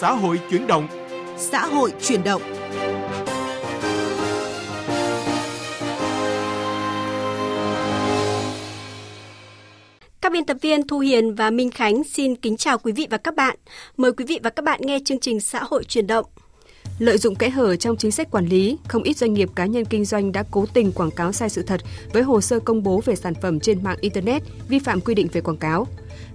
xã hội chuyển động. Xã hội chuyển động. Các biên tập viên Thu Hiền và Minh Khánh xin kính chào quý vị và các bạn. Mời quý vị và các bạn nghe chương trình Xã hội chuyển động. Lợi dụng kẽ hở trong chính sách quản lý, không ít doanh nghiệp cá nhân kinh doanh đã cố tình quảng cáo sai sự thật với hồ sơ công bố về sản phẩm trên mạng Internet, vi phạm quy định về quảng cáo.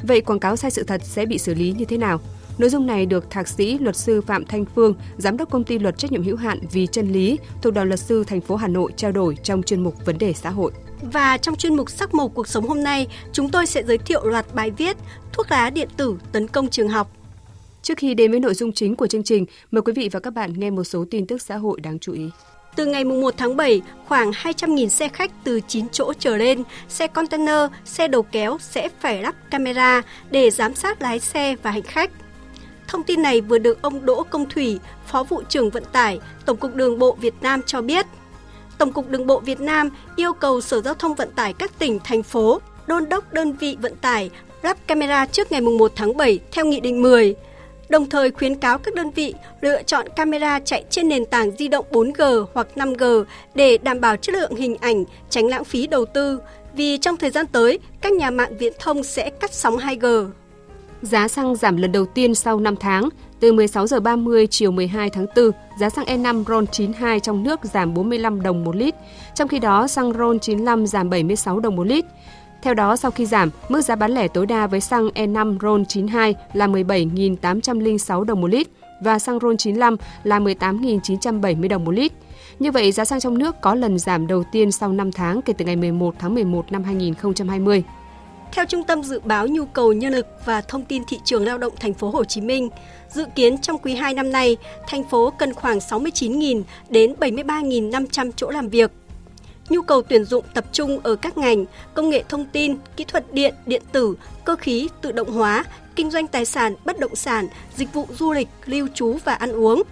Vậy quảng cáo sai sự thật sẽ bị xử lý như thế nào? Nội dung này được Thạc sĩ luật sư Phạm Thanh Phương, giám đốc công ty luật trách nhiệm hữu hạn Vì chân lý thuộc Đoàn luật sư thành phố Hà Nội trao đổi trong chuyên mục Vấn đề xã hội. Và trong chuyên mục Sắc màu cuộc sống hôm nay, chúng tôi sẽ giới thiệu loạt bài viết Thuốc lá điện tử tấn công trường học. Trước khi đến với nội dung chính của chương trình, mời quý vị và các bạn nghe một số tin tức xã hội đáng chú ý. Từ ngày 1 tháng 7, khoảng 200.000 xe khách từ 9 chỗ trở lên, xe container, xe đầu kéo sẽ phải lắp camera để giám sát lái xe và hành khách. Thông tin này vừa được ông Đỗ Công Thủy, Phó vụ trưởng vận tải, Tổng cục Đường bộ Việt Nam cho biết. Tổng cục Đường bộ Việt Nam yêu cầu Sở Giao thông Vận tải các tỉnh, thành phố đôn đốc đơn vị vận tải lắp camera trước ngày 1 tháng 7 theo Nghị định 10 đồng thời khuyến cáo các đơn vị lựa chọn camera chạy trên nền tảng di động 4G hoặc 5G để đảm bảo chất lượng hình ảnh, tránh lãng phí đầu tư, vì trong thời gian tới, các nhà mạng viễn thông sẽ cắt sóng 2G. Giá xăng giảm lần đầu tiên sau 5 tháng, từ 16 giờ 30 chiều 12 tháng 4, giá xăng E5 RON 92 trong nước giảm 45 đồng một lít, trong khi đó xăng RON 95 giảm 76 đồng một lít. Theo đó, sau khi giảm, mức giá bán lẻ tối đa với xăng E5 RON 92 là 17.806 đồng một lít và xăng RON 95 là 18.970 đồng một lít. Như vậy, giá xăng trong nước có lần giảm đầu tiên sau 5 tháng kể từ ngày 11 tháng 11 năm 2020. Theo Trung tâm dự báo nhu cầu nhân lực và thông tin thị trường lao động thành phố Hồ Chí Minh, dự kiến trong quý 2 năm nay, thành phố cần khoảng 69.000 đến 73.500 chỗ làm việc nhu cầu tuyển dụng tập trung ở các ngành công nghệ thông tin, kỹ thuật điện, điện tử, cơ khí, tự động hóa, kinh doanh tài sản, bất động sản, dịch vụ du lịch, lưu trú và ăn uống.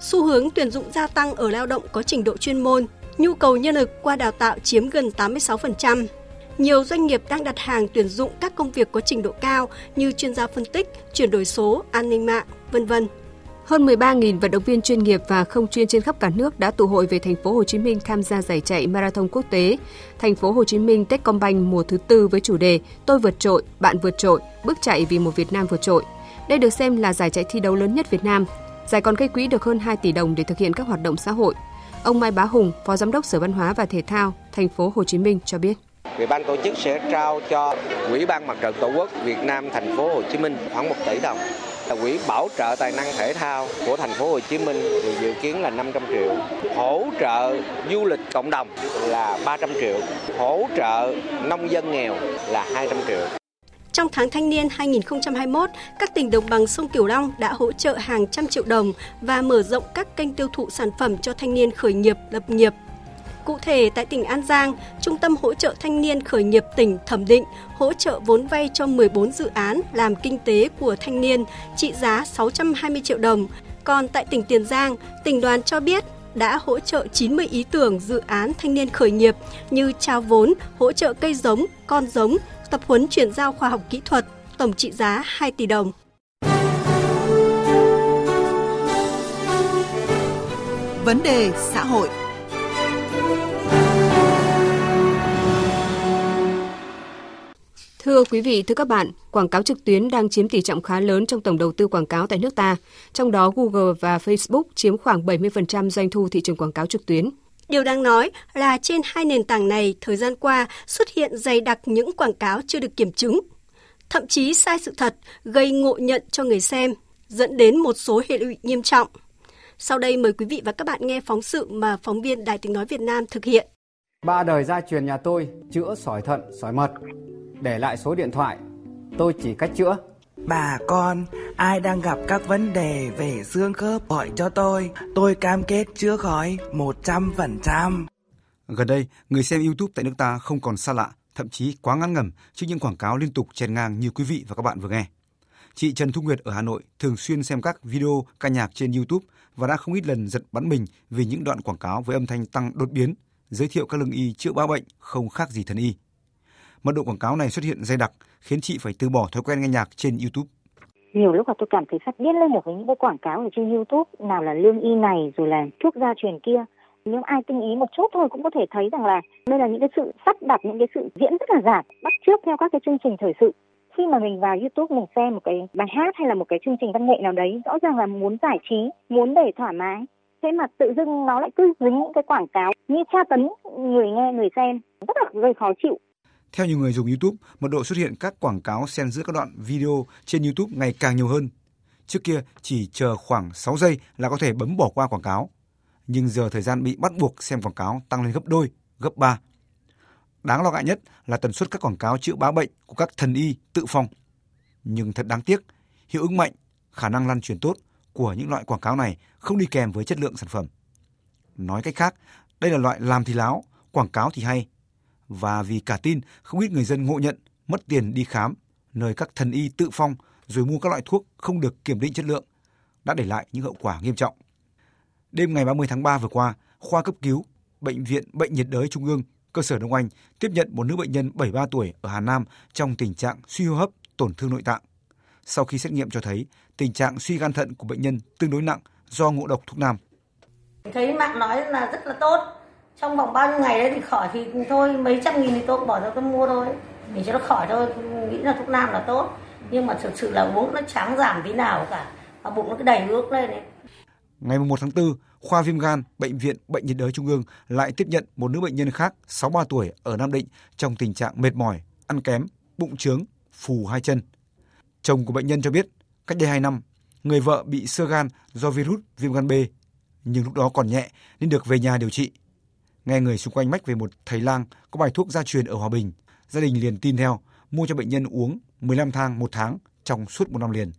Xu hướng tuyển dụng gia tăng ở lao động có trình độ chuyên môn, nhu cầu nhân lực qua đào tạo chiếm gần 86%. Nhiều doanh nghiệp đang đặt hàng tuyển dụng các công việc có trình độ cao như chuyên gia phân tích, chuyển đổi số, an ninh mạng, vân vân. Hơn 13.000 vận động viên chuyên nghiệp và không chuyên trên khắp cả nước đã tụ hội về thành phố Hồ Chí Minh tham gia giải chạy marathon quốc tế. Thành phố Hồ Chí Minh Techcombank mùa thứ tư với chủ đề Tôi vượt trội, bạn vượt trội, bước chạy vì một Việt Nam vượt trội. Đây được xem là giải chạy thi đấu lớn nhất Việt Nam. Giải còn gây quỹ được hơn 2 tỷ đồng để thực hiện các hoạt động xã hội. Ông Mai Bá Hùng, Phó Giám đốc Sở Văn hóa và Thể thao, thành phố Hồ Chí Minh cho biết. Ủy ban tổ chức sẽ trao cho Ủy ban Mặt trận Tổ quốc Việt Nam thành phố Hồ Chí Minh khoảng 1 tỷ đồng quỹ bảo trợ tài năng thể thao của thành phố Hồ Chí Minh thì dự kiến là 500 triệu. Hỗ trợ du lịch cộng đồng là 300 triệu. Hỗ trợ nông dân nghèo là 200 triệu. Trong tháng thanh niên 2021, các tỉnh đồng bằng sông Cửu Long đã hỗ trợ hàng trăm triệu đồng và mở rộng các kênh tiêu thụ sản phẩm cho thanh niên khởi nghiệp, lập nghiệp Cụ thể, tại tỉnh An Giang, Trung tâm hỗ trợ thanh niên khởi nghiệp tỉnh thẩm định hỗ trợ vốn vay cho 14 dự án làm kinh tế của thanh niên trị giá 620 triệu đồng. Còn tại tỉnh Tiền Giang, tỉnh đoàn cho biết đã hỗ trợ 90 ý tưởng dự án thanh niên khởi nghiệp như trao vốn, hỗ trợ cây giống, con giống, tập huấn chuyển giao khoa học kỹ thuật, tổng trị giá 2 tỷ đồng. Vấn đề xã hội Thưa quý vị, thưa các bạn, quảng cáo trực tuyến đang chiếm tỷ trọng khá lớn trong tổng đầu tư quảng cáo tại nước ta. Trong đó Google và Facebook chiếm khoảng 70% doanh thu thị trường quảng cáo trực tuyến. Điều đáng nói là trên hai nền tảng này thời gian qua xuất hiện dày đặc những quảng cáo chưa được kiểm chứng, thậm chí sai sự thật, gây ngộ nhận cho người xem, dẫn đến một số hệ lụy nghiêm trọng. Sau đây mời quý vị và các bạn nghe phóng sự mà phóng viên Đài tiếng nói Việt Nam thực hiện. Ba đời gia truyền nhà tôi chữa sỏi thận, sỏi mật để lại số điện thoại. Tôi chỉ cách chữa. Bà con, ai đang gặp các vấn đề về xương khớp gọi cho tôi. Tôi cam kết chữa khỏi 100%. Gần đây, người xem YouTube tại nước ta không còn xa lạ, thậm chí quá ngán ngẩm trước những quảng cáo liên tục chèn ngang như quý vị và các bạn vừa nghe. Chị Trần Thu Nguyệt ở Hà Nội thường xuyên xem các video ca nhạc trên YouTube và đã không ít lần giật bắn mình vì những đoạn quảng cáo với âm thanh tăng đột biến, giới thiệu các lương y chữa ba bệnh không khác gì thần y. Mật độ quảng cáo này xuất hiện dày đặc, khiến chị phải từ bỏ thói quen nghe nhạc trên YouTube. nhiều lúc là tôi cảm thấy phát điên lên một với những cái quảng cáo ở trên YouTube, nào là lương y này, rồi là thuốc gia truyền kia. Nếu ai tinh ý một chút thôi cũng có thể thấy rằng là đây là những cái sự sắp đặt, những cái sự diễn rất là giả bắt trước theo các cái chương trình thời sự. Khi mà mình vào YouTube, mình xem một cái bài hát hay là một cái chương trình văn nghệ nào đấy, rõ ràng là muốn giải trí, muốn để thoải mái. Thế mà tự dưng nó lại cứ dính những cái quảng cáo như tra tấn người nghe, người xem, rất là gây khó chịu theo nhiều người dùng YouTube, mật độ xuất hiện các quảng cáo xen giữa các đoạn video trên YouTube ngày càng nhiều hơn. Trước kia chỉ chờ khoảng 6 giây là có thể bấm bỏ qua quảng cáo, nhưng giờ thời gian bị bắt buộc xem quảng cáo tăng lên gấp đôi, gấp 3. Đáng lo ngại nhất là tần suất các quảng cáo chữa bá bệnh của các thần y tự phong. Nhưng thật đáng tiếc, hiệu ứng mạnh, khả năng lan truyền tốt của những loại quảng cáo này không đi kèm với chất lượng sản phẩm. Nói cách khác, đây là loại làm thì láo, quảng cáo thì hay. Và vì cả tin, không ít người dân ngộ nhận mất tiền đi khám nơi các thần y tự phong rồi mua các loại thuốc không được kiểm định chất lượng đã để lại những hậu quả nghiêm trọng. Đêm ngày 30 tháng 3 vừa qua, khoa cấp cứu Bệnh viện Bệnh nhiệt đới Trung ương, cơ sở Đông Anh tiếp nhận một nữ bệnh nhân 73 tuổi ở Hà Nam trong tình trạng suy hô hấp, tổn thương nội tạng. Sau khi xét nghiệm cho thấy tình trạng suy gan thận của bệnh nhân tương đối nặng do ngộ độc thuốc nam. Thấy mạng nói là rất là tốt. Trong vòng bao nhiêu ngày đấy thì khỏi thì thôi mấy trăm nghìn thì tôi cũng bỏ ra tôi mua thôi. Để cho nó khỏi thôi, nghĩ là thuốc nam là tốt. Nhưng mà thực sự là uống nó chẳng giảm tí nào cả. và bụng nó cứ đầy nước lên đấy. Ngày 1 tháng 4, khoa viêm gan, Bệnh viện Bệnh nhiệt đới Trung ương lại tiếp nhận một nữ bệnh nhân khác 63 tuổi ở Nam Định trong tình trạng mệt mỏi, ăn kém, bụng trướng, phù hai chân. Chồng của bệnh nhân cho biết, cách đây 2 năm, người vợ bị sơ gan do virus viêm gan B, nhưng lúc đó còn nhẹ nên được về nhà điều trị. Nghe người xung quanh mách về một thầy lang có bài thuốc gia truyền ở Hòa Bình, gia đình liền tin theo, mua cho bệnh nhân uống 15 thang một tháng trong suốt một năm liền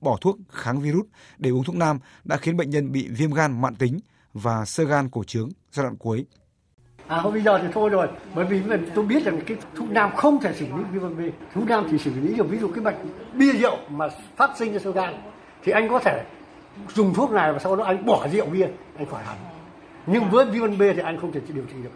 bỏ thuốc kháng virus để uống thuốc nam đã khiến bệnh nhân bị viêm gan mạn tính và sơ gan cổ trướng giai đoạn cuối. À bây giờ thì thôi rồi, bởi vì tôi biết rằng cái thuốc nam không thể xử lý viêm gan B. Thuốc nam chỉ xử lý được ví dụ cái bệnh bia rượu mà phát sinh ra sơ gan thì anh có thể dùng thuốc này và sau đó anh bỏ rượu bia, anh khỏi hẳn. Nhưng với viêm B thì anh không thể điều trị được.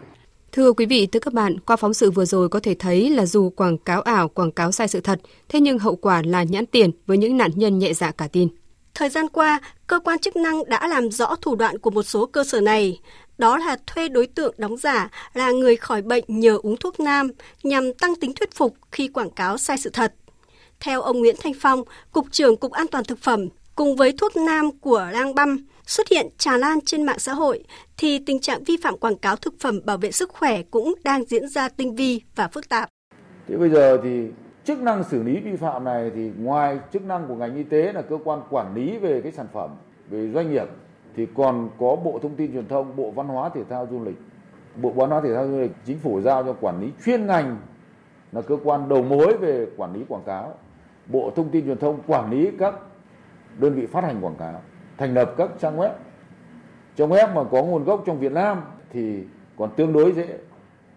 Thưa quý vị, thưa các bạn, qua phóng sự vừa rồi có thể thấy là dù quảng cáo ảo, quảng cáo sai sự thật, thế nhưng hậu quả là nhãn tiền với những nạn nhân nhẹ dạ cả tin. Thời gian qua, cơ quan chức năng đã làm rõ thủ đoạn của một số cơ sở này. Đó là thuê đối tượng đóng giả là người khỏi bệnh nhờ uống thuốc nam nhằm tăng tính thuyết phục khi quảng cáo sai sự thật. Theo ông Nguyễn Thanh Phong, Cục trưởng Cục An toàn Thực phẩm, cùng với thuốc nam của Lang Băm xuất hiện tràn lan trên mạng xã hội, thì tình trạng vi phạm quảng cáo thực phẩm bảo vệ sức khỏe cũng đang diễn ra tinh vi và phức tạp. Thế bây giờ thì chức năng xử lý vi phạm này thì ngoài chức năng của ngành y tế là cơ quan quản lý về cái sản phẩm, về doanh nghiệp thì còn có Bộ Thông tin Truyền thông, Bộ Văn hóa Thể thao Du lịch. Bộ Văn hóa Thể thao Du lịch chính phủ giao cho quản lý chuyên ngành là cơ quan đầu mối về quản lý quảng cáo. Bộ Thông tin Truyền thông quản lý các đơn vị phát hành quảng cáo, thành lập các trang web. Trang web mà có nguồn gốc trong Việt Nam thì còn tương đối dễ.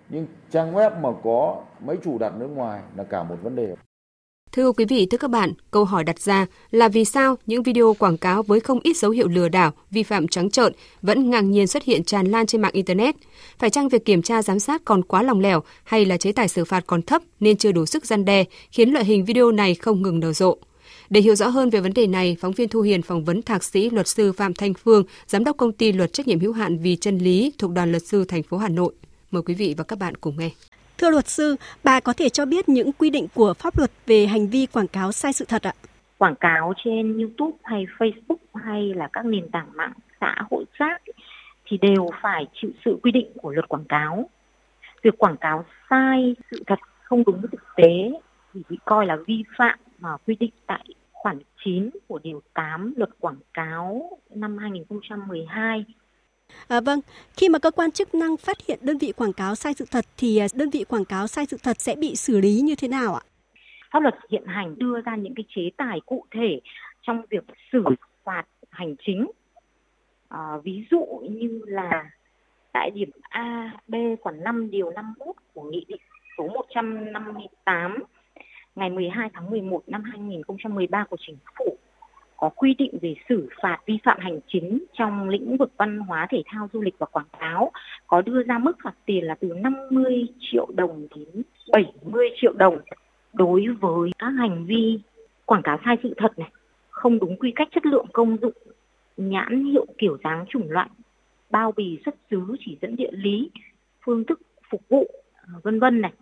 Nhưng trang web mà có mấy chủ đặt nước ngoài là cả một vấn đề. Thưa quý vị, thưa các bạn, câu hỏi đặt ra là vì sao những video quảng cáo với không ít dấu hiệu lừa đảo, vi phạm trắng trợn vẫn ngang nhiên xuất hiện tràn lan trên mạng Internet? Phải chăng việc kiểm tra giám sát còn quá lòng lẻo hay là chế tài xử phạt còn thấp nên chưa đủ sức gian đe, khiến loại hình video này không ngừng nở rộ? Để hiểu rõ hơn về vấn đề này, phóng viên Thu Hiền phỏng vấn thạc sĩ luật sư Phạm Thanh Phương, giám đốc công ty luật trách nhiệm hữu hạn vì chân lý thuộc đoàn luật sư thành phố Hà Nội. Mời quý vị và các bạn cùng nghe. Thưa luật sư, bà có thể cho biết những quy định của pháp luật về hành vi quảng cáo sai sự thật ạ? Quảng cáo trên YouTube hay Facebook hay là các nền tảng mạng xã hội khác thì đều phải chịu sự quy định của luật quảng cáo. Việc quảng cáo sai sự thật không đúng với thực tế thì bị coi là vi phạm mà quy định tại khoản 9 của điều 8 luật quảng cáo năm 2012. À, vâng, khi mà cơ quan chức năng phát hiện đơn vị quảng cáo sai sự thật thì à, đơn vị quảng cáo sai sự thật sẽ bị xử lý như thế nào ạ? Pháp luật hiện hành đưa ra những cái chế tài cụ thể trong việc xử phạt hành chính. À, ví dụ như là tại điểm A, B khoản 5 điều 51 của Nghị định số 158 ngày 12 tháng 11 năm 2013 của Chính phủ có quy định về xử phạt vi phạm hành chính trong lĩnh vực văn hóa thể thao du lịch và quảng cáo có đưa ra mức phạt tiền là từ 50 triệu đồng đến 70 triệu đồng đối với các hành vi quảng cáo sai sự thật này, không đúng quy cách chất lượng công dụng, nhãn hiệu kiểu dáng chủng loại, bao bì xuất xứ chỉ dẫn địa lý, phương thức phục vụ, ờ, vân vân này.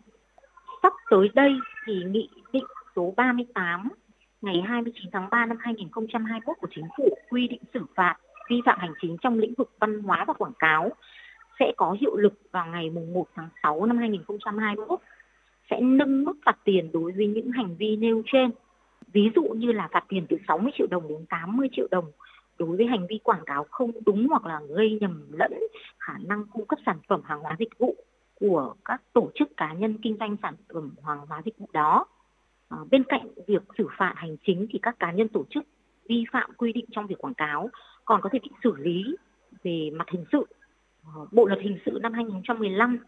Sắp tới đây thì nghị số 38 ngày 29 tháng 3 năm 2021 của chính phủ quy định xử phạt vi phạm hành chính trong lĩnh vực văn hóa và quảng cáo sẽ có hiệu lực vào ngày 1 tháng 6 năm 2021 sẽ nâng mức phạt tiền đối với những hành vi nêu trên. Ví dụ như là phạt tiền từ 60 triệu đồng đến 80 triệu đồng đối với hành vi quảng cáo không đúng hoặc là gây nhầm lẫn khả năng cung cấp sản phẩm hàng hóa dịch vụ của các tổ chức cá nhân kinh doanh sản phẩm hàng hóa dịch vụ đó. À, bên cạnh việc xử phạt hành chính thì các cá nhân tổ chức vi phạm quy định trong việc quảng cáo còn có thể bị xử lý về mặt hình sự. À, Bộ luật hình sự năm 2015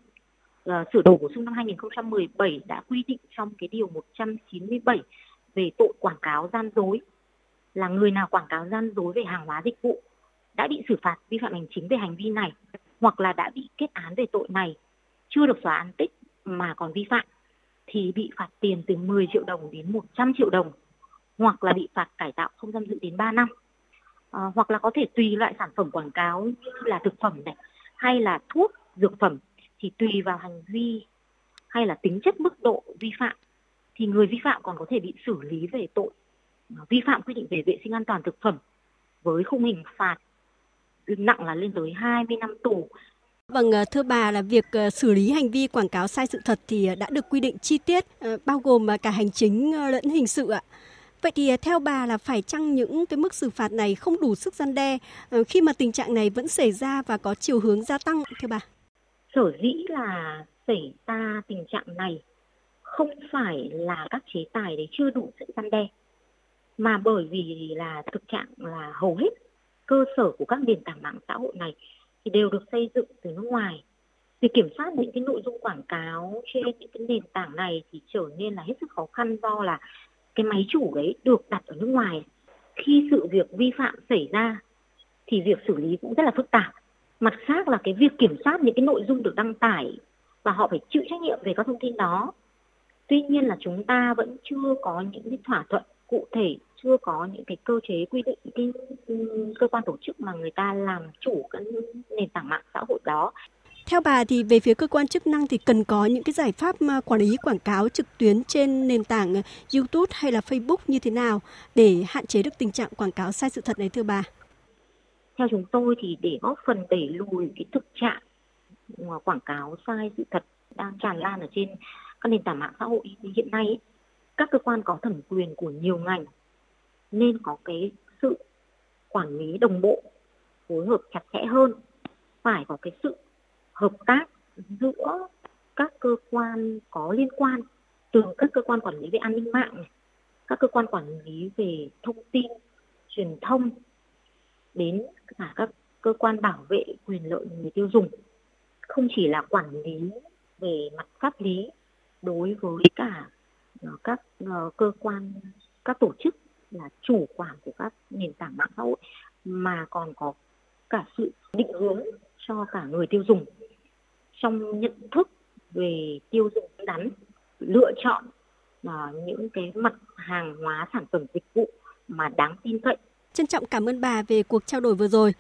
ờ, sửa đổi bổ sung năm 2017 đã quy định trong cái điều 197 về tội quảng cáo gian dối là người nào quảng cáo gian dối về hàng hóa dịch vụ đã bị xử phạt vi phạm hành chính về hành vi này hoặc là đã bị kết án về tội này chưa được xóa án tích mà còn vi phạm thì bị phạt tiền từ 10 triệu đồng đến 100 triệu đồng hoặc là bị phạt cải tạo không giam giữ đến 3 năm à, hoặc là có thể tùy loại sản phẩm quảng cáo như là thực phẩm này hay là thuốc dược phẩm thì tùy vào hành vi hay là tính chất mức độ vi phạm thì người vi phạm còn có thể bị xử lý về tội ờ, vi phạm quy định về vệ sinh an toàn thực phẩm với khung hình phạt nặng là lên tới 20 năm tù. Vâng, ờ, thưa bà là việc ờ, xử lý hành vi quảng cáo sai sự thật thì ờ, đã được quy định chi tiết bao gồm cả hành chính lẫn hình sự ạ. Vậy thì theo bà là phải chăng những cái mức xử phạt này không đủ sức gian đe khi mà tình trạng này vẫn xảy ra và có chiều hướng gia tăng thưa bà? sở dĩ là xảy ra tình trạng này không phải là các chế tài đấy chưa đủ sự gian đe mà bởi vì là thực trạng là hầu hết cơ sở của các nền tảng mạng xã hội này thì đều được xây dựng từ nước ngoài. Việc kiểm soát những cái nội dung quảng cáo trên những cái nền tảng này thì trở nên là hết sức khó khăn do là cái máy chủ đấy được đặt ở nước ngoài. Khi sự việc vi phạm xảy ra thì việc xử lý cũng rất là phức tạp. Mặt khác là cái việc kiểm soát những cái nội dung được đăng tải và họ phải chịu trách nhiệm về các thông tin đó. Tuy nhiên là chúng ta vẫn chưa có những cái thỏa thuận cụ thể chưa có những cái cơ chế quy định cái cơ quan tổ chức mà người ta làm chủ cái nền tảng mạng xã hội đó theo bà thì về phía cơ quan chức năng thì cần có những cái giải pháp quản lý quảng cáo trực tuyến trên nền tảng YouTube hay là Facebook như thế nào để hạn chế được tình trạng quảng cáo sai sự thật này thưa bà? theo chúng tôi thì để góp phần đẩy lùi cái thực trạng quảng cáo sai sự thật đang tràn lan ở trên các nền tảng mạng xã hội hiện nay ấy, các cơ quan có thẩm quyền của nhiều ngành nên có cái sự quản lý đồng bộ phối hợp chặt chẽ hơn. Phải có cái sự hợp tác giữa các cơ quan có liên quan từ các cơ quan quản lý về an ninh mạng này, các cơ quan quản lý về thông tin truyền thông đến cả các cơ quan bảo vệ quyền lợi người tiêu dùng. Không chỉ là quản lý về mặt pháp lý đối với cả ờ, các ờ, cơ quan các tổ chức là chủ quản của các nền tảng mạng xã hội mà còn có cả sự định hướng cho cả người tiêu dùng trong nhận thức về tiêu dùng đắn lựa chọn uh, những cái mặt hàng hóa sản phẩm dịch vụ mà đáng tin cậy Trân trọng cảm ơn bà về cuộc trao đổi vừa rồi.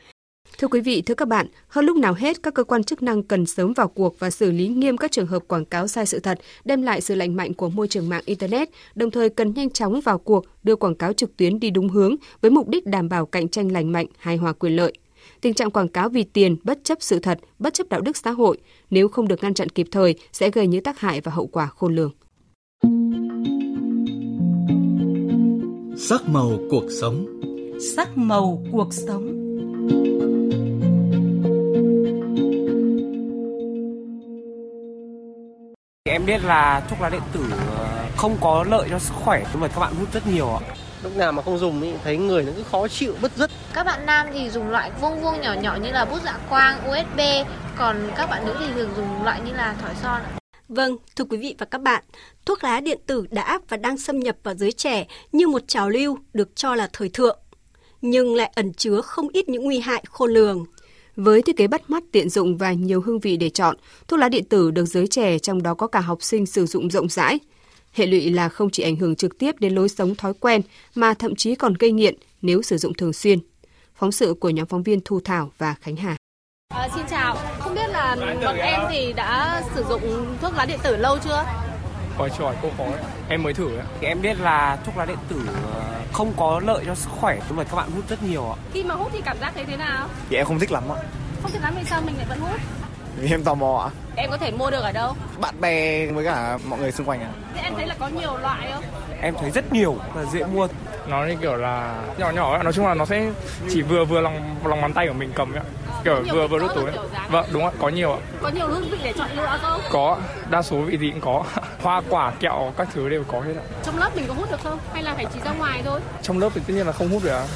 Thưa quý vị, thưa các bạn, hơn lúc nào hết các cơ quan chức năng cần sớm vào cuộc và xử lý nghiêm các trường hợp quảng cáo sai sự thật, đem lại sự lành mạnh của môi trường mạng internet, đồng thời cần nhanh chóng vào cuộc đưa quảng cáo trực tuyến đi đúng hướng với mục đích đảm bảo cạnh tranh lành mạnh, hài hòa quyền lợi. Tình trạng quảng cáo vì tiền, bất chấp sự thật, bất chấp đạo đức xã hội, nếu không được ngăn chặn kịp thời sẽ gây những tác hại và hậu quả khôn lường. Sắc màu cuộc sống sắc màu cuộc sống. Em biết là thuốc lá điện tử ờ, không có lợi cho sức khỏe nhưng mà các bạn hút rất nhiều ạ. Lúc nào mà không dùng thì thấy người nó cứ khó chịu bứt rứt. Các bạn nam thì dùng loại vuông vuông nhỏ nhỏ như là bút dạ quang, USB, còn các bạn nữ thì thường dùng loại như là thỏi son. Vâng, thưa quý vị và các bạn, thuốc lá điện tử đã và đang xâm nhập vào giới trẻ như một trào lưu được cho là thời thượng nhưng lại ẩn chứa không ít những nguy hại khôn lường. Với thiết kế bắt mắt, tiện dụng và nhiều hương vị để chọn, thuốc lá điện tử được giới trẻ trong đó có cả học sinh sử dụng rộng rãi. Hệ lụy là không chỉ ảnh hưởng trực tiếp đến lối sống thói quen mà thậm chí còn gây nghiện nếu sử dụng thường xuyên. Phóng sự của nhóm phóng viên Thu Thảo và Khánh Hà. À, xin chào, không biết là bọn em thì đã sử dụng thuốc lá điện tử lâu chưa? Hỏi câu khó đấy. Em mới thử ấy. Thì em biết là thuốc lá điện tử ờ, không có lợi cho sức khỏe nhưng mà các bạn hút rất nhiều ạ. Khi mà hút thì cảm giác thấy thế nào? Thì em không thích lắm ạ. Không thích lắm vì sao mình lại vẫn hút? Vì em tò mò ạ. Em có thể mua được ở đâu? Bạn bè với cả mọi người xung quanh ạ. Thế em thấy là có nhiều loại không? Em thấy rất nhiều và dễ mua. Nó như kiểu là nhỏ nhỏ nói chung là nó sẽ chỉ vừa vừa lòng lòng bàn tay của mình cầm ấy ạ. Kiểu vừa vừa đút túi. Vâng, đúng ạ, có nhiều ạ. Có nhiều hương vị để chọn lựa không? Có, đa số vị gì cũng có. Hoa quả, kẹo các thứ đều có hết ạ. Trong lớp mình có hút được không? Hay là phải chỉ ra ngoài thôi? Trong lớp thì tất nhiên là không hút được ạ.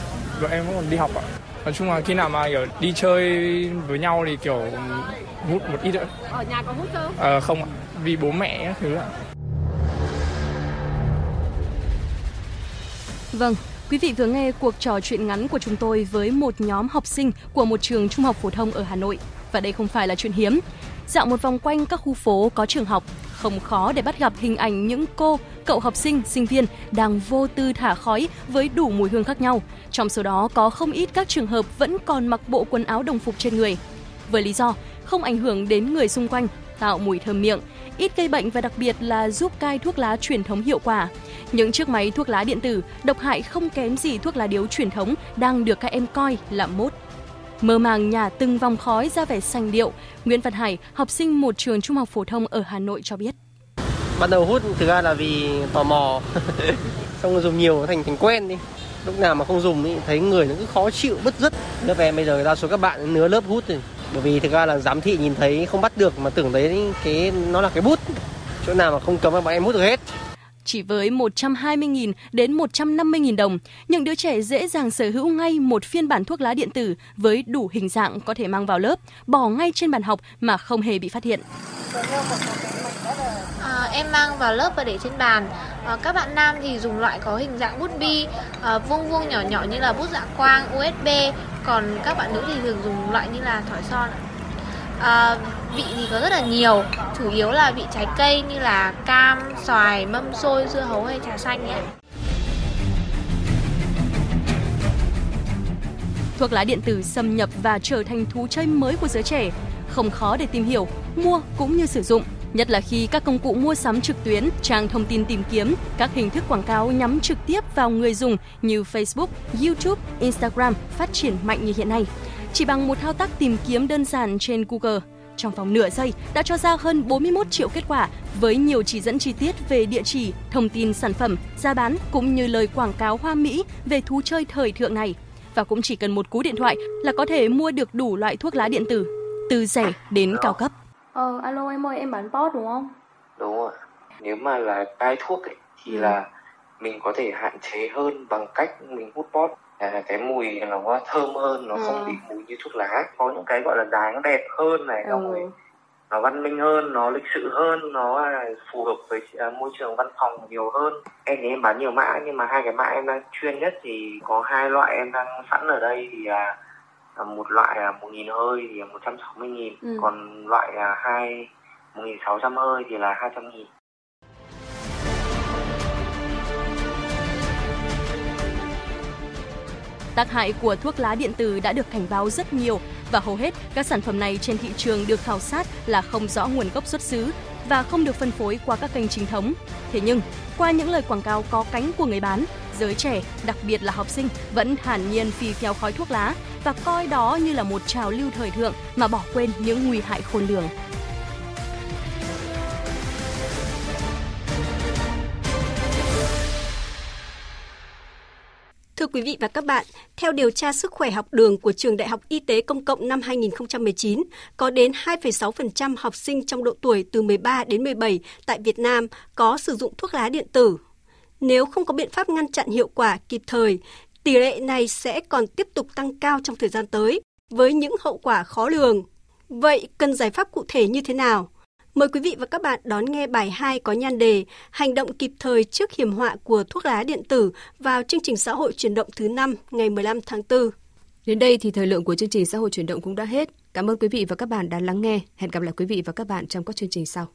Bọn em vẫn còn đi học ạ. Nói chung là khi nào mà kiểu đi chơi với nhau thì kiểu hút một ít nữa. Ở nhà có hút không? Ờ không ạ, vì bố mẹ các thứ ạ. Vâng, quý vị vừa nghe cuộc trò chuyện ngắn của chúng tôi với một nhóm học sinh của một trường trung học phổ thông ở Hà Nội. Và đây không phải là chuyện hiếm. Dạo một vòng quanh các khu phố có trường học, không khó để bắt gặp hình ảnh những cô, cậu học sinh, sinh viên đang vô tư thả khói với đủ mùi hương khác nhau. Trong số đó có không ít các trường hợp vẫn còn mặc bộ quần áo đồng phục trên người. Với lý do không ảnh hưởng đến người xung quanh, tạo mùi thơm miệng, ít gây bệnh và đặc biệt là giúp cai thuốc lá truyền thống hiệu quả. Những chiếc máy thuốc lá điện tử độc hại không kém gì thuốc lá điếu truyền thống đang được các em coi là mốt. Mơ màng nhả từng vòng khói ra vẻ sành điệu, Nguyễn Văn Hải, học sinh một trường trung học phổ thông ở Hà Nội cho biết. Ban đầu hút thực ra là vì tò mò, xong rồi dùng nhiều thành thành quen đi. Lúc nào mà không dùng thì thấy người nó cứ khó chịu, bứt rứt. Lớp em bây giờ đa số các bạn nứa lớp hút rồi. Bởi vì thực ra là giám thị nhìn thấy không bắt được mà tưởng đấy cái nó là cái bút. Chỗ nào mà không cấm là bọn em hút được hết. Chỉ với 120.000 đến 150.000 đồng, những đứa trẻ dễ dàng sở hữu ngay một phiên bản thuốc lá điện tử với đủ hình dạng có thể mang vào lớp, bỏ ngay trên bàn học mà không hề bị phát hiện. À, em mang vào lớp và để trên bàn. À, các bạn nam thì dùng loại có hình dạng bút bi, à, vuông vuông nhỏ nhỏ như là bút dạ quang, USB. Còn các bạn nữ thì thường dùng loại như là thỏi son. À, vị thì có rất là nhiều, chủ yếu là vị trái cây như là cam, xoài, mâm xôi, dưa hấu hay trà xanh nhé. Thuốc lá điện tử xâm nhập và trở thành thú chơi mới của giới trẻ, không khó để tìm hiểu, mua cũng như sử dụng. Nhất là khi các công cụ mua sắm trực tuyến, trang thông tin tìm kiếm, các hình thức quảng cáo nhắm trực tiếp vào người dùng như Facebook, YouTube, Instagram phát triển mạnh như hiện nay. Chỉ bằng một thao tác tìm kiếm đơn giản trên Google, trong vòng nửa giây đã cho ra hơn 41 triệu kết quả với nhiều chỉ dẫn chi tiết về địa chỉ, thông tin sản phẩm, giá bán cũng như lời quảng cáo hoa mỹ về thú chơi thời thượng này. Và cũng chỉ cần một cú điện thoại là có thể mua được đủ loại thuốc lá điện tử, từ rẻ đến cao cấp. Ờ, alo em ơi, em bán pot đúng không? Đúng rồi. Nếu mà là cai thuốc ấy, thì ừ. là mình có thể hạn chế hơn bằng cách mình hút pot à, cái mùi nó thơm hơn nó ừ. không bị mùi như thuốc lá có những cái gọi là dáng đẹp hơn này ừ. rồi nó văn minh hơn nó lịch sự hơn nó phù hợp với uh, môi trường văn phòng nhiều hơn em thì em bán nhiều mã nhưng mà hai cái mã em đang chuyên nhất thì có hai loại em đang sẵn ở đây thì uh, một loại là một nghìn hơi thì một trăm sáu mươi nghìn ừ. còn loại là hai một nghìn sáu trăm hơi thì là hai trăm nghìn Tác hại của thuốc lá điện tử đã được cảnh báo rất nhiều và hầu hết các sản phẩm này trên thị trường được khảo sát là không rõ nguồn gốc xuất xứ và không được phân phối qua các kênh chính thống. Thế nhưng, qua những lời quảng cáo có cánh của người bán, giới trẻ, đặc biệt là học sinh vẫn thản nhiên phi theo khói thuốc lá và coi đó như là một trào lưu thời thượng mà bỏ quên những nguy hại khôn lường. Quý vị và các bạn, theo điều tra sức khỏe học đường của Trường Đại học Y tế Công cộng năm 2019, có đến 2,6% học sinh trong độ tuổi từ 13 đến 17 tại Việt Nam có sử dụng thuốc lá điện tử. Nếu không có biện pháp ngăn chặn hiệu quả kịp thời, tỷ lệ này sẽ còn tiếp tục tăng cao trong thời gian tới, với những hậu quả khó lường. Vậy cần giải pháp cụ thể như thế nào? Mời quý vị và các bạn đón nghe bài 2 có nhan đề Hành động kịp thời trước hiểm họa của thuốc lá điện tử vào chương trình xã hội chuyển động thứ 5 ngày 15 tháng 4. Đến đây thì thời lượng của chương trình xã hội chuyển động cũng đã hết. Cảm ơn quý vị và các bạn đã lắng nghe. Hẹn gặp lại quý vị và các bạn trong các chương trình sau.